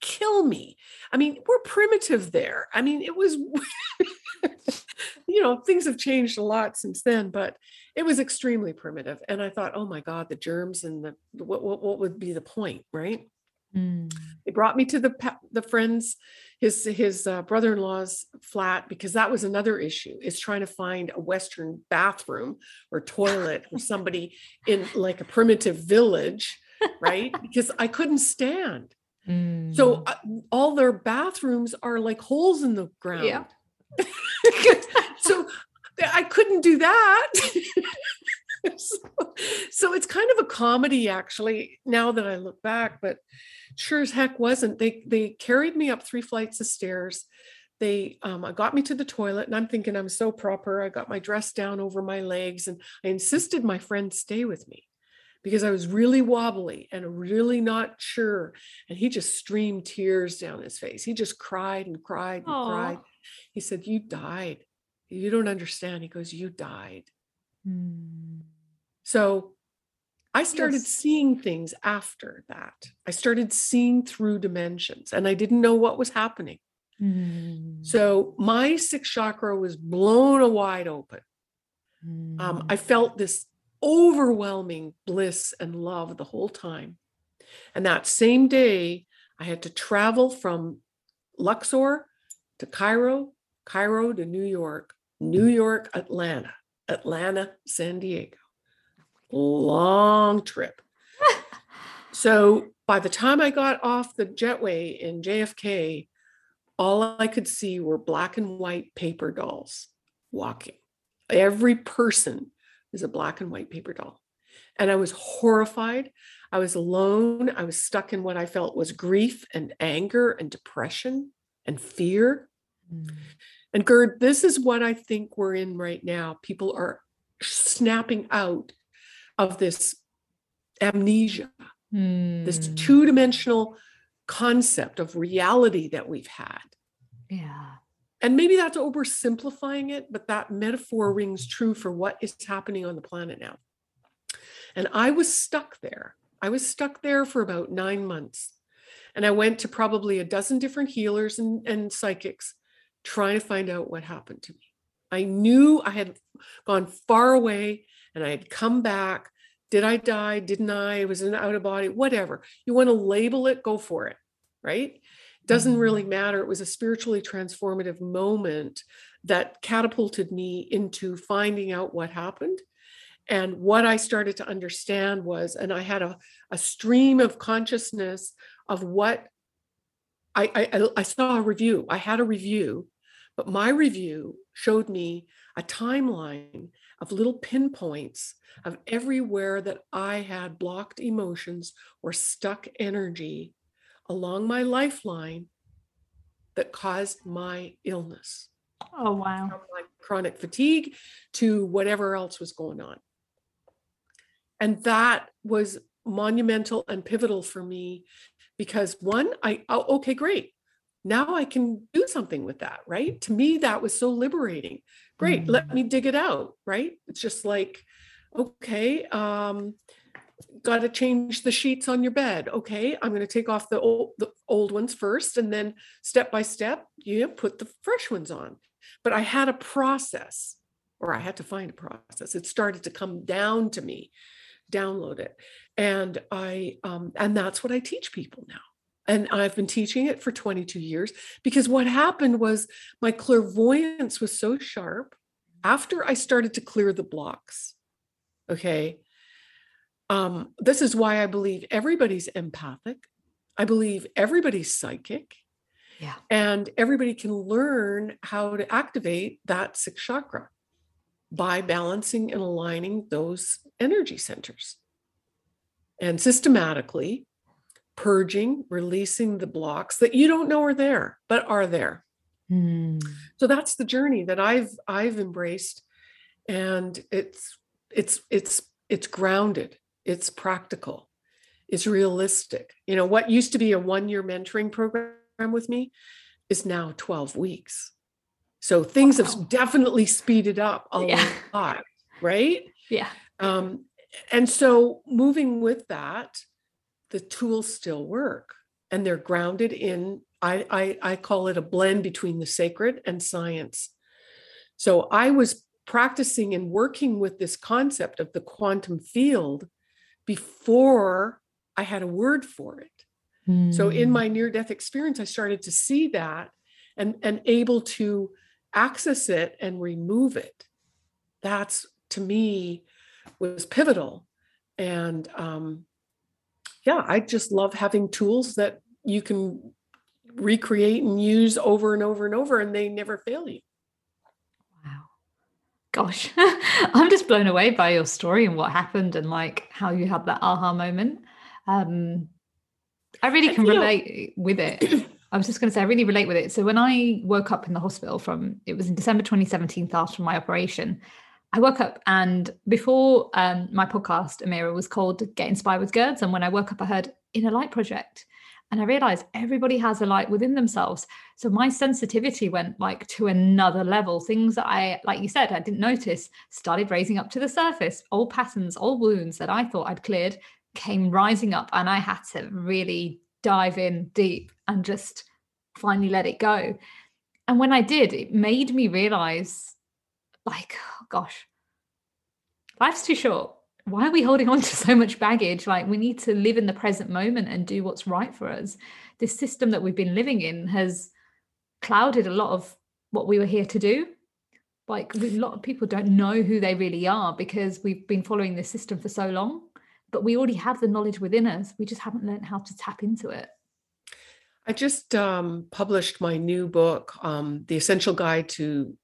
kill me. I mean, we're primitive there. I mean, it was <laughs> you know, things have changed a lot since then, but it was extremely primitive. And I thought, oh my God, the germs and the what what, what would be the point, right? Mm. They brought me to the the friends, his his uh, brother-in-law's flat because that was another issue. Is trying to find a Western bathroom or toilet or somebody in like a primitive village, right? <laughs> because I couldn't stand. Mm. So uh, all their bathrooms are like holes in the ground. Yeah. <laughs> so I couldn't do that. <laughs> so, so, it's kind of a comedy actually now that I look back, but sure as heck wasn't. They they carried me up three flights of stairs. They um, got me to the toilet, and I'm thinking I'm so proper. I got my dress down over my legs, and I insisted my friend stay with me because I was really wobbly and really not sure. And he just streamed tears down his face. He just cried and cried and Aww. cried. He said, You died. You don't understand. He goes, You died. Mm. So I started yes. seeing things after that. I started seeing through dimensions and I didn't know what was happening. Mm. So my sixth chakra was blown wide open. Mm. Um, I felt this overwhelming bliss and love the whole time. And that same day, I had to travel from Luxor to Cairo, Cairo to New York, New York, Atlanta, Atlanta, San Diego. Long trip. <laughs> so by the time I got off the jetway in JFK, all I could see were black and white paper dolls walking. Every person is a black and white paper doll. And I was horrified. I was alone. I was stuck in what I felt was grief and anger and depression and fear. Mm. And Gurd, this is what I think we're in right now. People are snapping out of this amnesia, mm. this hmm. two dimensional concept of reality that we've had. Yeah. And maybe that's oversimplifying it, but that metaphor rings true for what is happening on the planet now. And I was stuck there. I was stuck there for about nine months. And I went to probably a dozen different healers and, and psychics trying to find out what happened to me. I knew I had gone far away and I had come back. Did I die? Didn't I? It was an out of body, whatever. You want to label it, go for it, right? Doesn't really mm-hmm. matter. It was a spiritually transformative moment that catapulted me into finding out what happened. And what I started to understand was, and I had a, a stream of consciousness of what I, I, I saw a review. I had a review, but my review showed me a timeline of little pinpoints of everywhere that I had blocked emotions or stuck energy along my lifeline that caused my illness. Oh, wow. From my chronic fatigue to whatever else was going on. And that was monumental and pivotal for me because one, I, oh, okay, great. Now I can do something with that, right? To me, that was so liberating. Great, mm-hmm. let me dig it out, right? It's just like, okay, um, got to change the sheets on your bed. Okay, I'm going to take off the old, the old ones first, and then step by step, you put the fresh ones on. But I had a process, or I had to find a process. It started to come down to me, download it, and I um, and that's what I teach people now. And I've been teaching it for 22 years because what happened was my clairvoyance was so sharp after I started to clear the blocks. Okay um, this is why I believe everybody's empathic. I believe everybody's psychic. Yeah. And everybody can learn how to activate that sixth chakra by balancing and aligning those energy centers. And systematically purging, releasing the blocks that you don't know are there, but are there. Mm. So that's the journey that I've I've embraced. And it's it's it's it's grounded it's practical, it's realistic. You know, what used to be a one year mentoring program with me is now 12 weeks. So things wow. have definitely speeded up a yeah. lot, right? Yeah. Um, and so moving with that, the tools still work and they're grounded in I, I, I call it a blend between the sacred and science So I was practicing and working with this concept of the quantum field before I had a word for it. Mm. So in hmm. my near death experience, I started to see that and, and able to access it and remove it. That's to me was pivotal. And um, yeah, I just love having tools that you can recreate and use over and over and over, and they never fail you. Gosh, <laughs> I'm just blown away by your story and what happened and like how you had that aha moment. Um, I really can relate with it. <clears throat> I was just going to say, I really relate with it. So when I woke up in the hospital from, it was in December 2017 after my operation, I woke up and before um, my podcast, Amira, was called Get Inspired with Gurds. And when I woke up, I heard Inner Light Project. And I realized everybody has a light within themselves. So my sensitivity went like to another level. Things that I, like you said, I didn't notice started raising up to the surface. Old patterns, old wounds that I thought I'd cleared came rising up. And I had to really dive in deep and just finally let it go. And when I did, it made me realize like, oh gosh, life's too short. Why are we holding <laughs> on to so much baggage? Like, we need to live in the present moment and do what's right for us. This system that we've been living in has clouded a lot of what we were here to do. Like, a lot of people don't know who they really are because we've been following this system for so long, but we already have the knowledge within us. We just haven't learned how to tap into it. I just um, published my new book, um, The Essential Guide to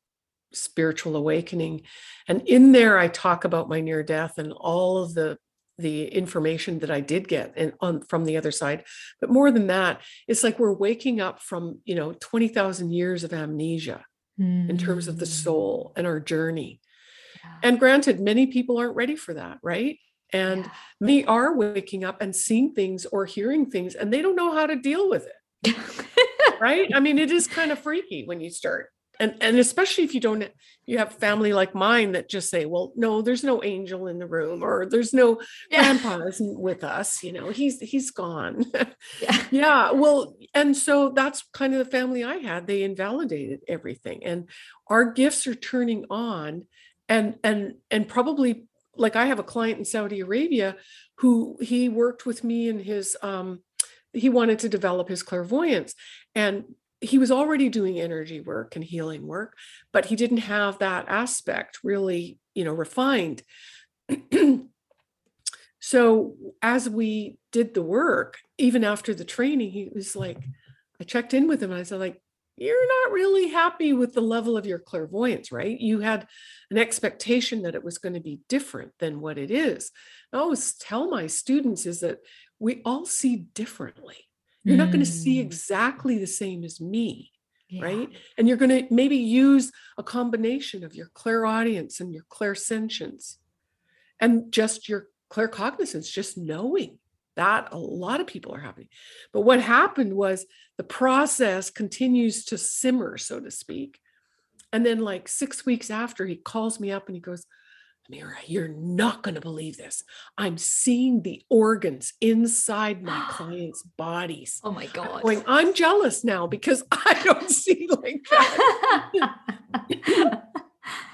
spiritual awakening and in there i talk about my near death and all of the the information that i did get and on from the other side but more than that it's like we're waking up from you know 20,000 years of amnesia mm. in terms of the hmm. soul and our journey yeah. and granted many people aren't ready for that right and yeah. many are waking up and seeing things or hearing things and they don't know how to deal with it <laughs> right i mean it is kind of freaky when you start and and especially if you don't you have family like mine that just say well no there's no angel in the room or there's no yeah. grandpa isn't with us you know he's he's gone yeah. <laughs> yeah well and so that's kind of the family i had they invalidated everything and our gifts are turning on and and and probably like i have a client in saudi arabia who he worked with me in his um he wanted to develop his clairvoyance and he was already doing energy work and healing work but he didn't have that aspect really you know refined. <clears throat> So as we did the work even after the training he was like i checked in with him and i said like you're not really happy with the level of your clairvoyance right? You had an expectation that it was going to be different than what it is. I always tell my students is that we all see differently you're mm. not going to see exactly the same as me. Yeah. Right. And you're going to maybe use a combination of your clairaudience and your clairsentience and just your claircognizance, just knowing that a lot of people are having. But what happened was the process continues to simmer, so to speak. And then, like six weeks after, he calls me up and he goes, Mira, you're not going to believe this. I'm seeing the organs inside my <gasps> clients' bodies. Oh my God. I'm going, I'm jealous now because <laughs> I don't see <laughs> like that. <laughs>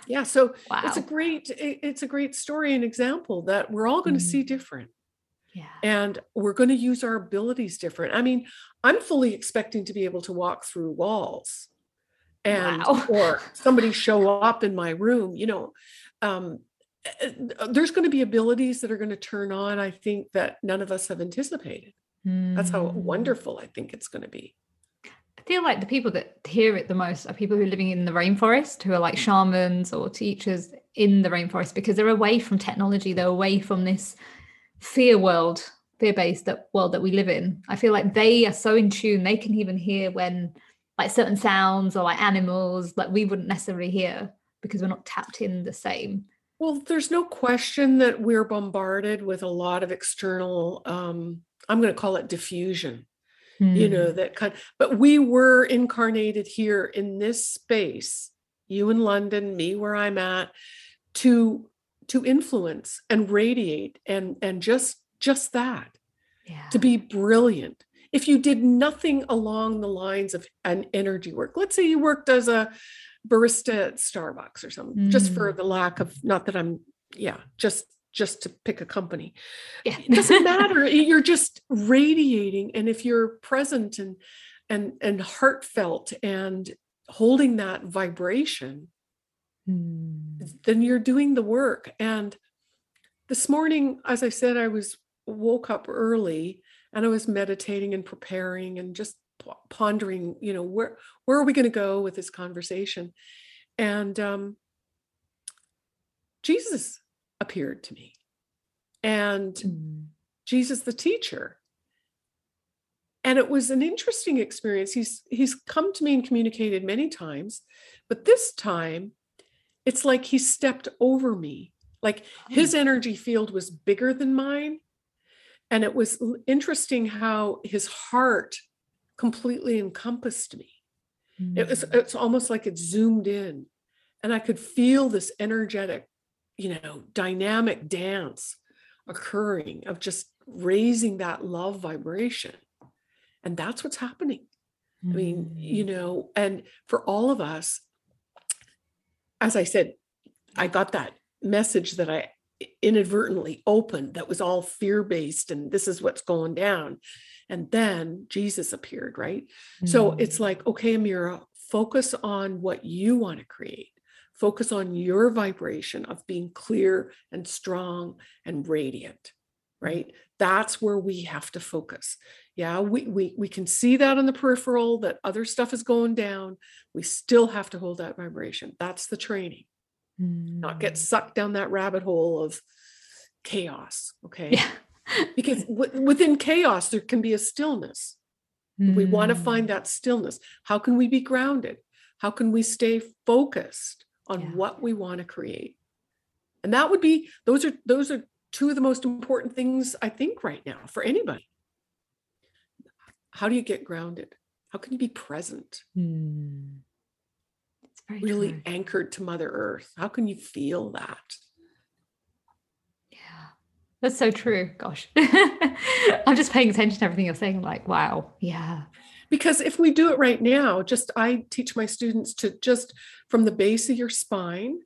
yeah. So wow. it's a great, it's a great story and example that we're all going to mm. see different. Yeah. And we're going to use our abilities different. I mean, I'm fully expecting to be able to walk through walls and wow. or somebody show up in my room, you know. Um, there's going to be abilities that are going to turn on i think that none of us have anticipated mm. that's how hmm. wonderful i think it's going to be i feel like the people that hear it the most are people who are living in the rainforest who are like shamans or teachers in the rainforest because they're away from technology they're away from this fear world fear-based that world that we live in i feel like they are so in tune they can even hear when like certain sounds or like animals like we wouldn't necessarily hear because we're not tapped in the same well, there's no question that we're bombarded with a lot of external, um, I'm going to call it diffusion, mm. you know, hmm. that kind, but we were incarnated here in this space, you in London, me where I'm at, to to influence and radiate and and just just that yeah. to be brilliant if you did nothing along the lines of an energy work let's say you worked as a barista at Starbucks or something, mm. just for mm. the lack of not that I'm yeah, just just to pick a company. Yeah. it doesn't <laughs> matter. You're just radiating. And if you're present and and and heartfelt and holding that vibration, mm. then you're doing the work. And this morning, as I said, I was woke up early and I was meditating and preparing and just pondering, you know, where where are we going to go with this conversation? And um, Jesus appeared to me, and mm. Jesus, the teacher. And it was an interesting experience. He's he's come to me and communicated many times, but this time, it's like he stepped over me. Like his energy field was bigger than mine, and it was interesting how his heart completely encompassed me. Mm. It was mm. it's almost like it zoomed in and I could feel this energetic, you know, dynamic dance occurring of just raising that love vibration. And that's what's happening. Mm. I mean, you mm. know, and for all of us, as I said, I got that message that I inadvertently opened that was all fear based and this is what's going down and then jesus appeared right mm. so it's like okay amira focus on what you want to create focus on your vibration of being clear and strong and radiant right that's where we have to focus yeah we, we we can see that on the peripheral that other stuff is going down we still have to hold that vibration that's the training mm. not get mm. sucked down that rabbit hole of chaos. Okay. Yeah. Because w- within chaos, there can be a stillness. Mm. We want to find that stillness. How can we be grounded? How can we stay focused on yeah. what we want to create? And that would be those are those are two of the most important things I think right now for anybody. How do you get grounded? How can you be present? Mm really anchored to Mother Earth? How can you feel that? That's so true. Gosh, <laughs> I'm just paying attention to everything you're saying. like, wow, yeah. Because if we do it right now, just I teach my students to just from the base of your spine,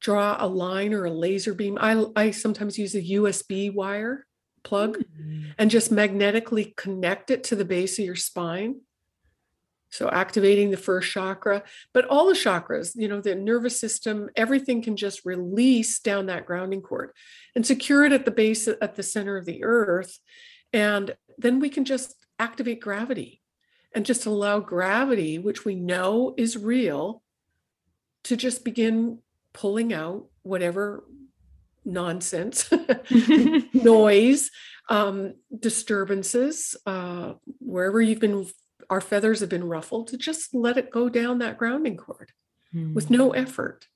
draw a line or a laser beam. I, I sometimes use a USB wire plug mm-hmm. and just magnetically connect it to the base of your spine so activating the first chakra, but all the chakras, you know, the nervous system, everything can just release down that grounding cord and secure it at the base at the center of the earth. And then we can just activate gravity and just allow gravity, which we know is real, to just begin pulling out whatever nonsense, <laughs> noise, um, disturbances, uh, wherever you've been our feathers have been ruffled to just let it go down that grounding cord mm. with no effort.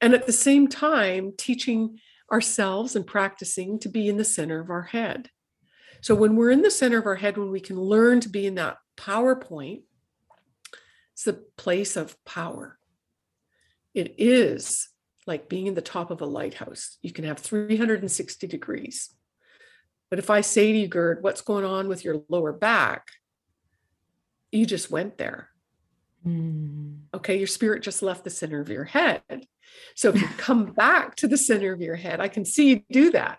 And at the same time, teaching ourselves and practicing to be in the center of our head. So when we're in the center of our head, when we can learn to be in that power point, it's the place of power. It is like being in the top of a lighthouse. You can have 360 degrees. But if I say to you, Gurd, what's going on with your lower back? You just went there. Mm. Okay, your spirit just left the center of your head. So if you <laughs> come back to the center of your head, I can see you do that.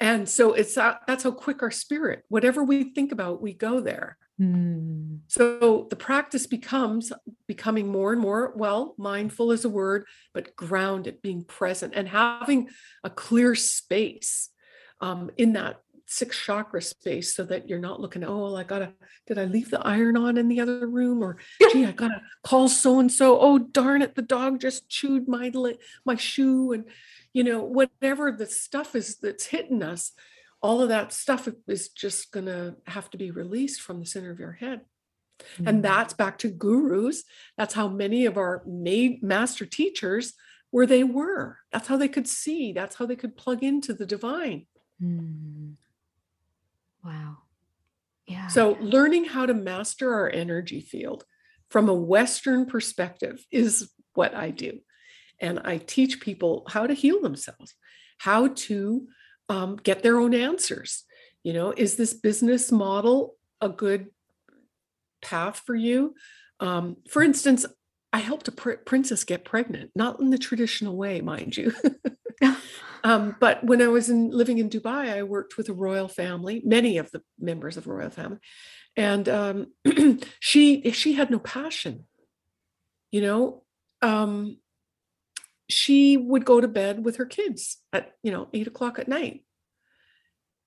And so it's uh, that's how quick our spirit, whatever we think about, we go there. Mm. So the practice becomes becoming more and more, well, mindful is a word, but grounded, being present and having a clear space um, in that six chakra space so that you're not looking, oh, I gotta, did I leave the iron on in the other room? Or gee, I gotta call so and so. Oh, darn it, the dog just chewed my my shoe. And you know, whatever the stuff is that's hitting us, all of that stuff is just gonna have to be released from the center of your head. Mm-hmm. And that's back to gurus. That's how many of our made master teachers where they were. That's how they could see. That's how they could plug into the divine. Mm. Wow. Yeah. So, learning how to master our energy field from a Western perspective is what I do. And I teach people how to heal themselves, how to um, get their own answers. You know, is this business model a good path for you? Um, for instance, I helped a pr- princess get pregnant, not in the traditional way, mind you. <laughs> <laughs> um, but when I was in, living in Dubai, I worked with a royal family, many of the members of the royal family, and um, <clears throat> she she had no passion. You know, um, she would go to bed with her kids at you know eight o'clock at night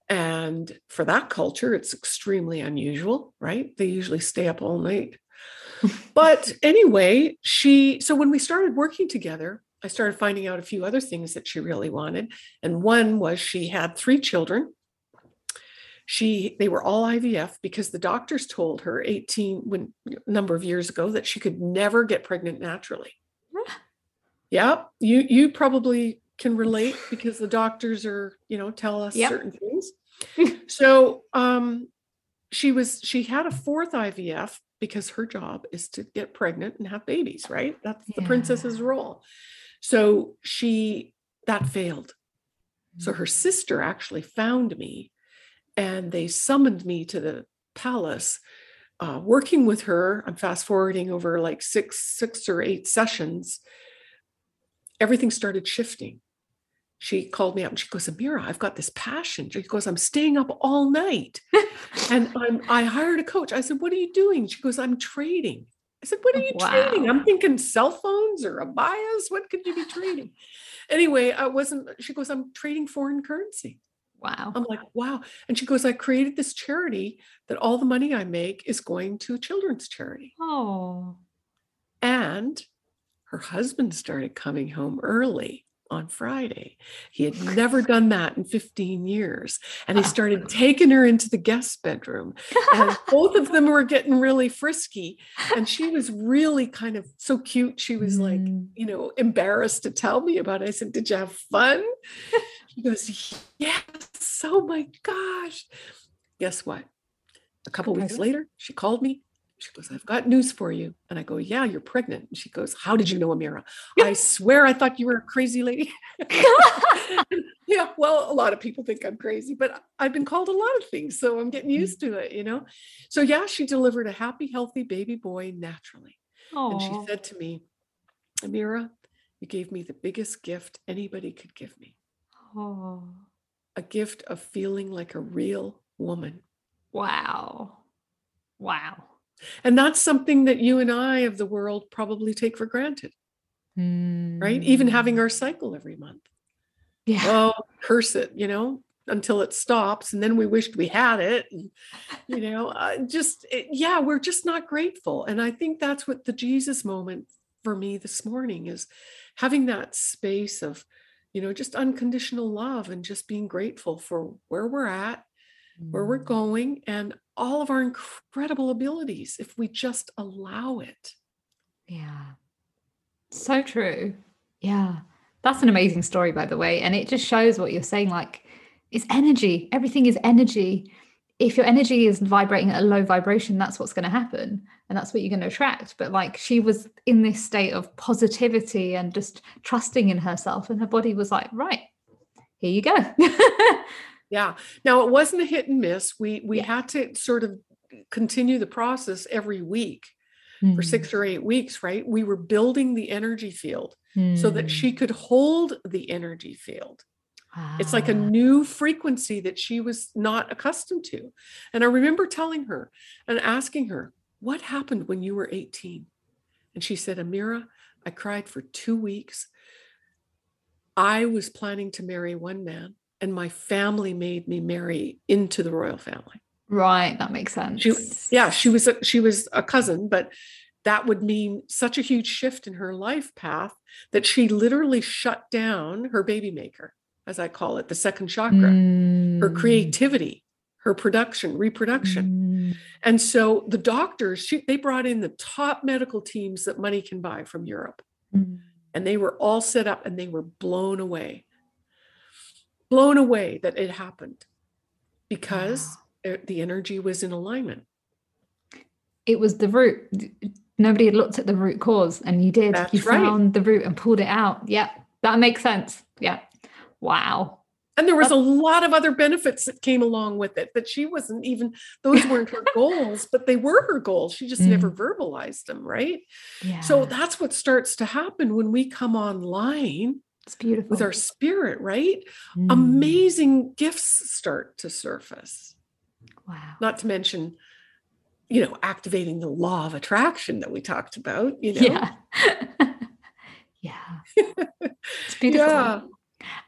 and for that culture it's extremely unusual right they usually stay up all night but anyway she so when we started working together i started finding out a few other things that she really wanted. And one was she had three children. She they were all ivf because the doctors told her 18 when a number of years ago that she could never get pregnant naturally. Yeah, you you probably can relate because the doctors are, you know, tell us yep. certain things. <laughs> so um she was she had a fourth IVF because her job is to get pregnant and have babies, right? That's yeah. the princess's role. So she that failed. So her sister actually found me and they summoned me to the palace uh, working with her i'm fast forwarding over like six six or eight sessions everything started shifting. She called me up and she goes, Amira, I've got this passion. She goes, I'm staying up all night. and <laughs> I'm I hired a coach. I said, What are you doing? She goes, I'm trading. I said, What are you wow. trading? I'm thinking cell phones or abayas. What could you be trading? Anyway, I wasn't, she goes, I'm trading foreign currency. Wow. I'm like, wow. And she goes, I created this charity that all the money I make is going to a children's charity. Oh. And her husband started coming home early on Friday. He had never done that in 15 years. And he started taking her into the guest bedroom. And <laughs> both of them were getting really frisky. And she was really kind of so cute. She was like, mm. you know, embarrassed to tell me about it. I said, Did you have fun? <laughs> She goes, Yes. Oh my gosh. Guess what? A couple weeks later, she called me she goes, I've got news for you. And I go, Yeah, you're pregnant. And she goes, How did you know, Amira? I swear I thought you were a crazy lady. <laughs> <laughs> yeah, well, a lot of people think I'm crazy, but I've been called a lot of things. So I'm getting mm. used to it, you know? So yeah, she delivered a happy, healthy baby boy naturally. Aww. And she said to me, Amira, you gave me the biggest gift anybody could give me. Oh. A gift of feeling like a real woman. Wow. Wow. And that's something that you and I of the world probably take for granted. Mm. Right? Even having hmm. our cycle every month. Yeah. Oh, curse it, you know, until it stops. And then we wished we had it. And, you know, uh, just, it, yeah, we're just not grateful. And I think that's what the Jesus moment for me this morning is having that space of, you know, just unconditional love and just being grateful for where we're at. Where we're hmm. going, and all of our incredible abilities if we just allow it. Yeah. So true. Yeah. That's an amazing story, by the way. And it just shows what you're saying. Like, it's energy. Everything is energy. If your energy is vibrating at a low vibration, that's what's going to happen. And that's what you're going to attract. But like, she was in this state of positivity and just trusting in herself. And her body was like, right, here you go. <laughs> Yeah. Now it wasn't a hit and miss. We we yeah. had to sort of continue the process every week mm. for six or eight weeks, right? We were building the energy field mm. so that hmm. she could hold the energy field. Ah. It's like a ah. new frequency that she was not accustomed to. And I remember telling her and asking her, What happened when you were 18? And she said, Amira, I cried for two weeks. I was planning to marry one man and my family made me marry into the royal family. Right, that makes sense. She, yeah, she was a, she was a cousin, but that would mean such a huge shift in her life path that she literally shut down her baby maker, as I call it, the second chakra, mm. her creativity, her production, reproduction. Mm. And so the doctors, she, they brought in the top medical teams that money can buy from Europe. Mm. And they were all set up and they were blown away blown away that it happened because wow. the energy was in alignment. It was the root. Nobody had looked at the root cause, and you did. That's you right. found the root and pulled it out. Yeah, that makes sense. Yeah. Wow. and there was a lot of other benefits that came along with it that she wasn't even those <laughs> weren't her goals but they were her goals she just mm. never verbalized them right yeah. so that's what starts to happen when we come online it's beautiful with our spirit right mm. amazing gifts start to surface wow not to mention you know activating the law of attraction that we talked about you know yeah <laughs> yeah it's <laughs> beautiful yeah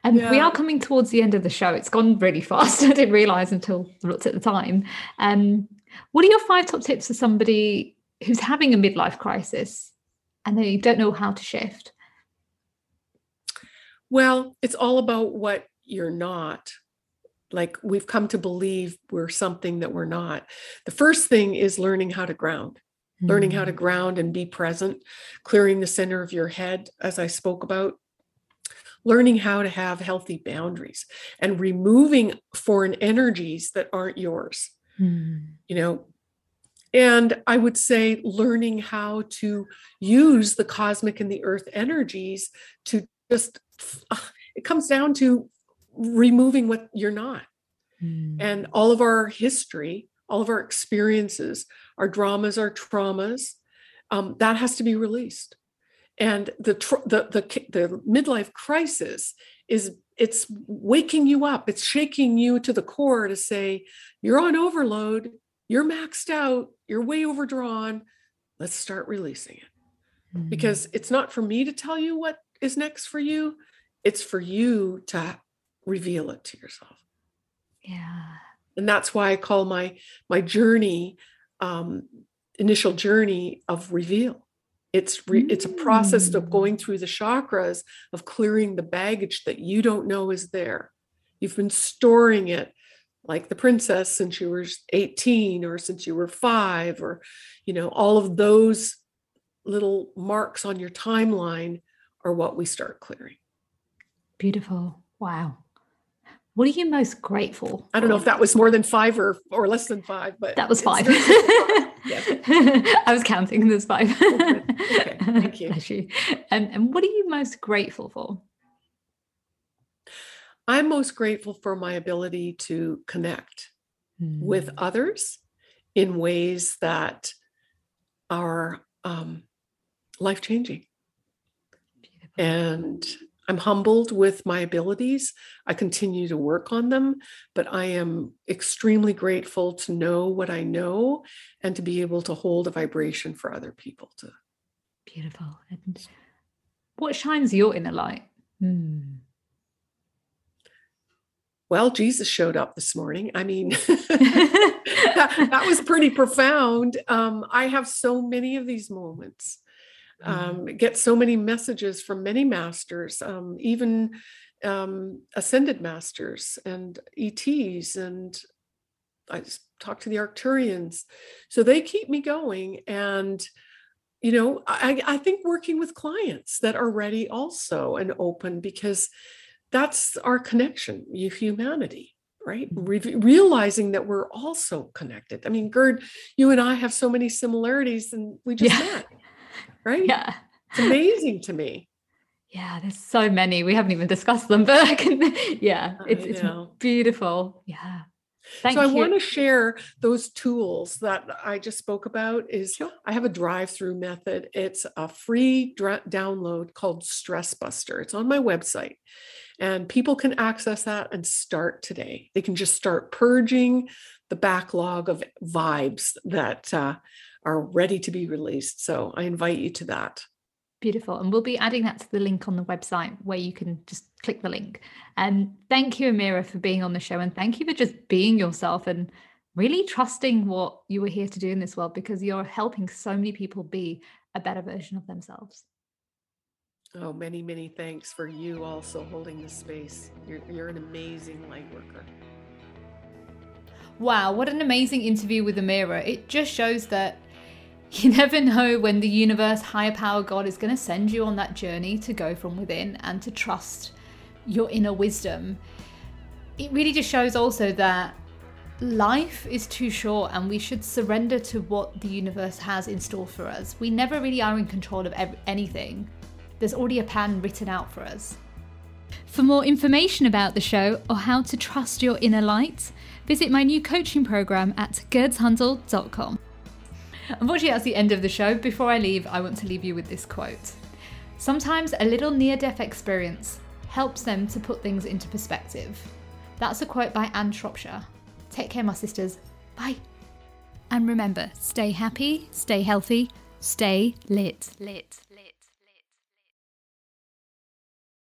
and yeah. we are coming towards the end of the show. It's gone really <laughs> fast. I didn't realize until I looked at the time. Um, what are your five top tips for somebody who's having a midlife crisis and they don't know how to shift? Well, it's all about what you're not. Like we've come to believe we're something that we're not. The first thing is learning how to ground learning how to mm. ground and be present, clearing the center of your head, as I spoke about, learning how to have healthy boundaries and removing foreign energies that aren't yours. Mm. You know, and I would say learning how to use the cosmic and the earth energies to just, <sighs> it comes down to removing what you're not. Mm. And all of our history, all of our experiences, our dramas, our traumas, um, that has to be released and the, the the the midlife crisis is it's waking you up it's shaking you to the core to say you're on overload you're maxed out you're way overdrawn let's start releasing it mm-hmm. because it's not for me to tell you what is next for you it's for you to reveal it to yourself yeah and that's why i call my my journey um initial journey of reveal it's re- it's a process of mm. going through the chakras of clearing the baggage that you don't know is there. You've been storing it like the princess since you were 18 or since you were 5 or you know all of those little marks on your timeline are what we start clearing. Beautiful. Wow. What are you most grateful? I don't know if that was more than 5 or or less than 5, but That was 5. <laughs> Yeah. I was counting. There's five. okay. okay. Thank <laughs> you. you. And, and what are you most grateful for? I'm most grateful for my ability to connect mm. with others in ways that are um, life changing. And I'm humbled with my abilities. I continue to work on them, but I am extremely grateful to know what I know and to be able to hold a vibration for other people to. Beautiful. And what shines your inner light? Hmm. Well, Jesus showed up this morning. I mean, <laughs> <laughs> that, that, was pretty profound. Um, I have so many of these moments. Um, get so many messages from many masters, um, even um, ascended masters and ETs, and I just talk to the Arcturians. So they keep me going. And, you know, I, I think working with clients that are ready also and open because that's our connection, humanity right? Mm-hmm. Re- realizing that we're also connected. I mean, Gurd, you and I have so many similarities, and we just yeah. met right? Yeah. It's amazing to me. Yeah, there's so many. We haven't even discussed them, but I can, <laughs> yeah, it's, it's beautiful. Yeah. Thank so you. I want to share those tools that I just spoke about is sure. I have a drive-through method. It's a free dra- download called Stress Buster. It's on my website. And people can access that and start today. They can just start purging the backlog of vibes that uh, are ready to be released. So I invite you to that. Beautiful. And we'll be adding that to the link on the website where you can just click the link. And thank you, Amira, for being on the show. And thank you for just being yourself and really trusting what you were here to do in this world because you're helping so many people be a better version of themselves. Oh, many, many thanks for you also holding the space. You're, you're an amazing light worker. Wow, what an amazing interview with Amira. It just shows that you never know when the universe, higher power, God is going to send you on that journey to go from within and to trust your inner wisdom. It really just shows also that life is too short and we should surrender to what the universe has in store for us. We never really are in control of anything. There's already a plan written out for us. For more information about the show or how to trust your inner light, visit my new coaching program at gerdshandel.com. Unfortunately, that's the end of the show. Before I leave, I want to leave you with this quote. Sometimes a little near death experience helps them to put things into perspective. That's a quote by Anne Shropshire. Take care, my sisters. Bye. And remember, stay happy, stay healthy, stay lit. Lit.